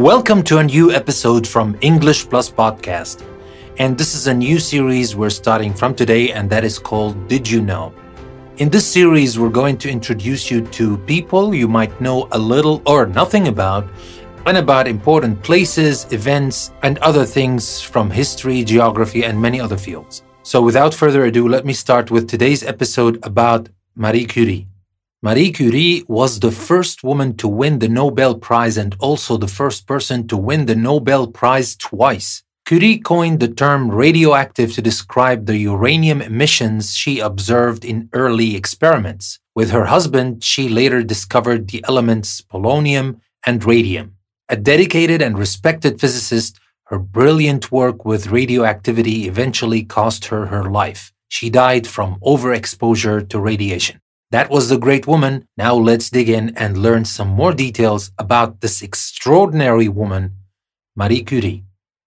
Welcome to a new episode from English Plus Podcast. And this is a new series we're starting from today, and that is called Did You Know? In this series, we're going to introduce you to people you might know a little or nothing about, and about important places, events, and other things from history, geography, and many other fields. So, without further ado, let me start with today's episode about Marie Curie. Marie Curie was the first woman to win the Nobel Prize and also the first person to win the Nobel Prize twice. Curie coined the term radioactive to describe the uranium emissions she observed in early experiments. With her husband, she later discovered the elements polonium and radium. A dedicated and respected physicist, her brilliant work with radioactivity eventually cost her her life. She died from overexposure to radiation. That was the great woman. Now let's dig in and learn some more details about this extraordinary woman, Marie Curie.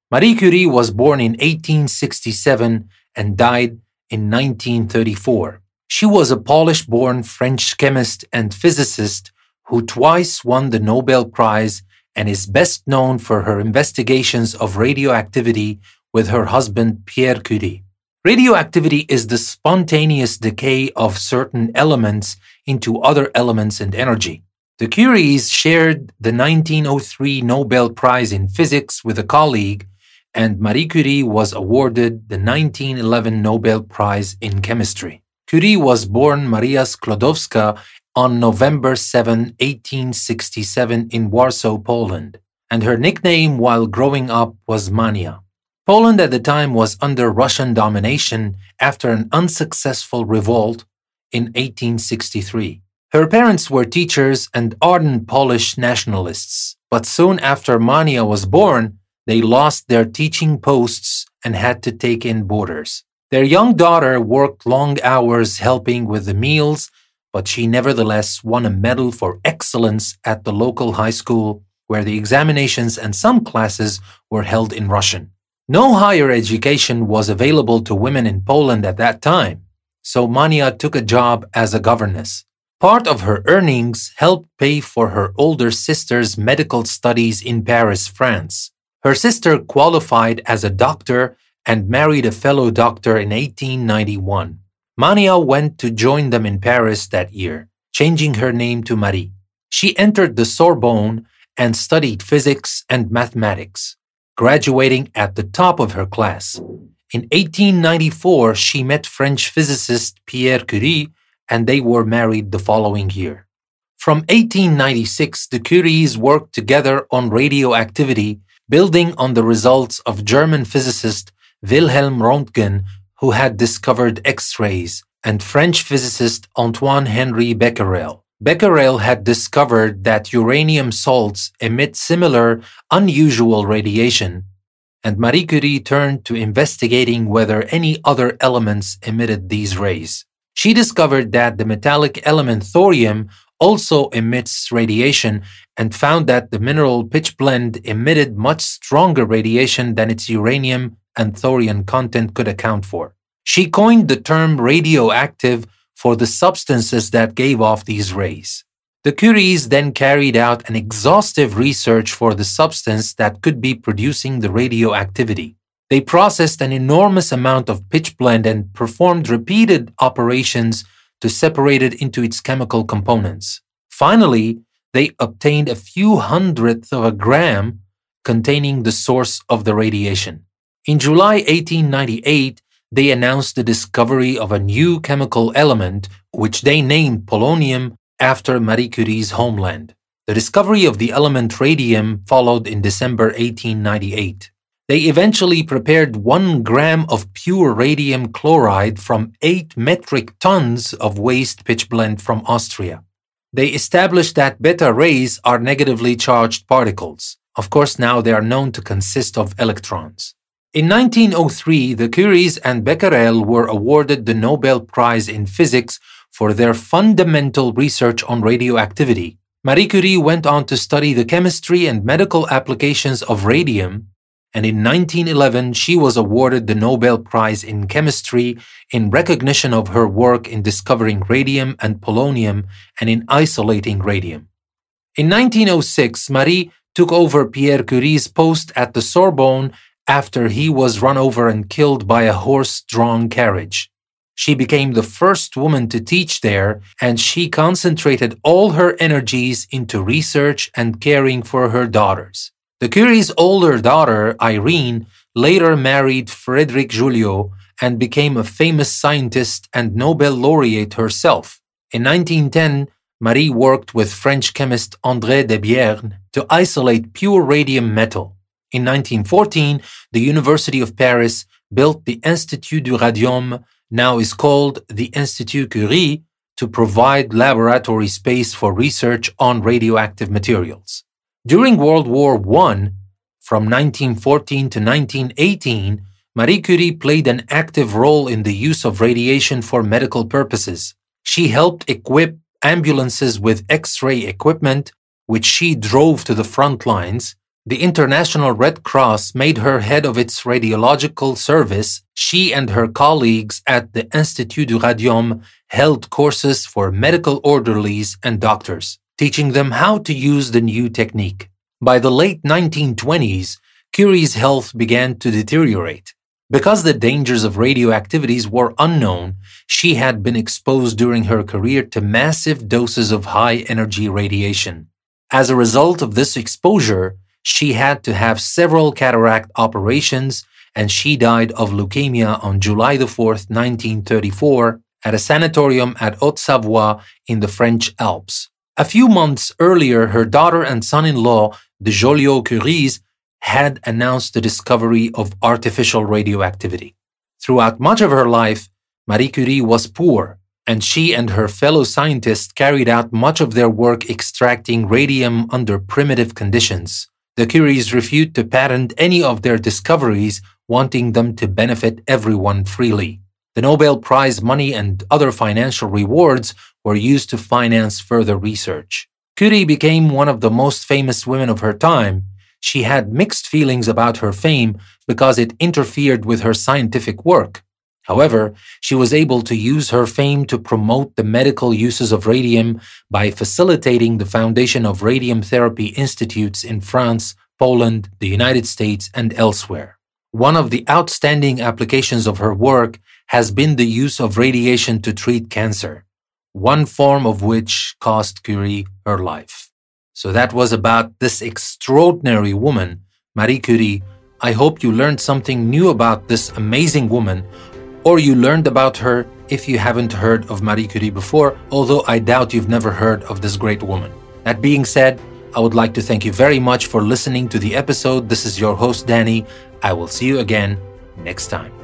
Marie Curie was born in 1867 and died in 1934. She was a Polish born French chemist and physicist who twice won the Nobel Prize and is best known for her investigations of radioactivity with her husband Pierre Curie. Radioactivity is the spontaneous decay of certain elements into other elements and energy. The Curies shared the 1903 Nobel Prize in Physics with a colleague and Marie Curie was awarded the 1911 Nobel Prize in Chemistry. Curie was born Maria Sklodowska on November 7, 1867 in Warsaw, Poland, and her nickname while growing up was Mania. Poland at the time was under Russian domination after an unsuccessful revolt in 1863. Her parents were teachers and ardent Polish nationalists, but soon after Mania was born, they lost their teaching posts and had to take in boarders. Their young daughter worked long hours helping with the meals, but she nevertheless won a medal for excellence at the local high school where the examinations and some classes were held in Russian. No higher education was available to women in Poland at that time, so Mania took a job as a governess. Part of her earnings helped pay for her older sister's medical studies in Paris, France. Her sister qualified as a doctor and married a fellow doctor in 1891. Mania went to join them in Paris that year, changing her name to Marie. She entered the Sorbonne and studied physics and mathematics, graduating at the top of her class. In 1894, she met French physicist Pierre Curie and they were married the following year. From 1896, the Curies worked together on radioactivity building on the results of German physicist Wilhelm Röntgen, who had discovered X rays, and French physicist Antoine Henri Becquerel. Becquerel had discovered that uranium salts emit similar, unusual radiation, and Marie Curie turned to investigating whether any other elements emitted these rays. She discovered that the metallic element thorium also emits radiation and found that the mineral pitchblende emitted much stronger radiation than its uranium and thorium content could account for. She coined the term radioactive for the substances that gave off these rays. The Curies then carried out an exhaustive research for the substance that could be producing the radioactivity. They processed an enormous amount of pitchblende and performed repeated operations to separate it into its chemical components. Finally, they obtained a few hundredth of a gram containing the source of the radiation. In July 1898, they announced the discovery of a new chemical element, which they named polonium after Marie Curie's homeland. The discovery of the element radium followed in December 1898. They eventually prepared one gram of pure radium chloride from eight metric tons of waste pitchblende from Austria they established that beta rays are negatively charged particles. Of course, now they are known to consist of electrons. In 1903, the Curies and Becquerel were awarded the Nobel Prize in Physics for their fundamental research on radioactivity. Marie Curie went on to study the chemistry and medical applications of radium and in 1911 she was awarded the Nobel Prize in Chemistry in recognition of her work in discovering radium and polonium and in isolating radium. In 1906, Marie took over Pierre Curie's post at the Sorbonne after he was run over and killed by a horse drawn carriage. She became the first woman to teach there, and she concentrated all her energies into research and caring for her daughters. The Curie's older daughter, Irene, later married Frédéric Joliot and became a famous scientist and Nobel laureate herself. In 1910, Marie worked with French chemist André Debierne to isolate pure radium metal. In 1914, the University of Paris built the Institut du Radium, now is called the Institut Curie, to provide laboratory space for research on radioactive materials. During World War I, from 1914 to 1918, Marie Curie played an active role in the use of radiation for medical purposes. She helped equip ambulances with X-ray equipment, which she drove to the front lines. The International Red Cross made her head of its radiological service. She and her colleagues at the Institut du Radium held courses for medical orderlies and doctors, teaching them how to use the new technique. By the late 1920s, Curie's health began to deteriorate. Because the dangers of radioactivities were unknown, she had been exposed during her career to massive doses of high energy radiation. As a result of this exposure, she had to have several cataract operations and she died of leukemia on July 4, 1934, at a sanatorium at Haute-Savoie in the French Alps. A few months earlier, her daughter and son-in-law, the Joliot Curies, had announced the discovery of artificial radioactivity. Throughout much of her life, Marie Curie was poor, and she and her fellow scientists carried out much of their work extracting radium under primitive conditions. The Curies refused to patent any of their discoveries, wanting them to benefit everyone freely. The Nobel Prize money and other financial rewards were used to finance further research. Curie became one of the most famous women of her time, she had mixed feelings about her fame because it interfered with her scientific work. However, she was able to use her fame to promote the medical uses of radium by facilitating the foundation of radium therapy institutes in France, Poland, the United States, and elsewhere. One of the outstanding applications of her work has been the use of radiation to treat cancer, one form of which cost Curie her life. So that was about this extraordinary woman, Marie Curie. I hope you learned something new about this amazing woman, or you learned about her if you haven't heard of Marie Curie before, although I doubt you've never heard of this great woman. That being said, I would like to thank you very much for listening to the episode. This is your host, Danny. I will see you again next time.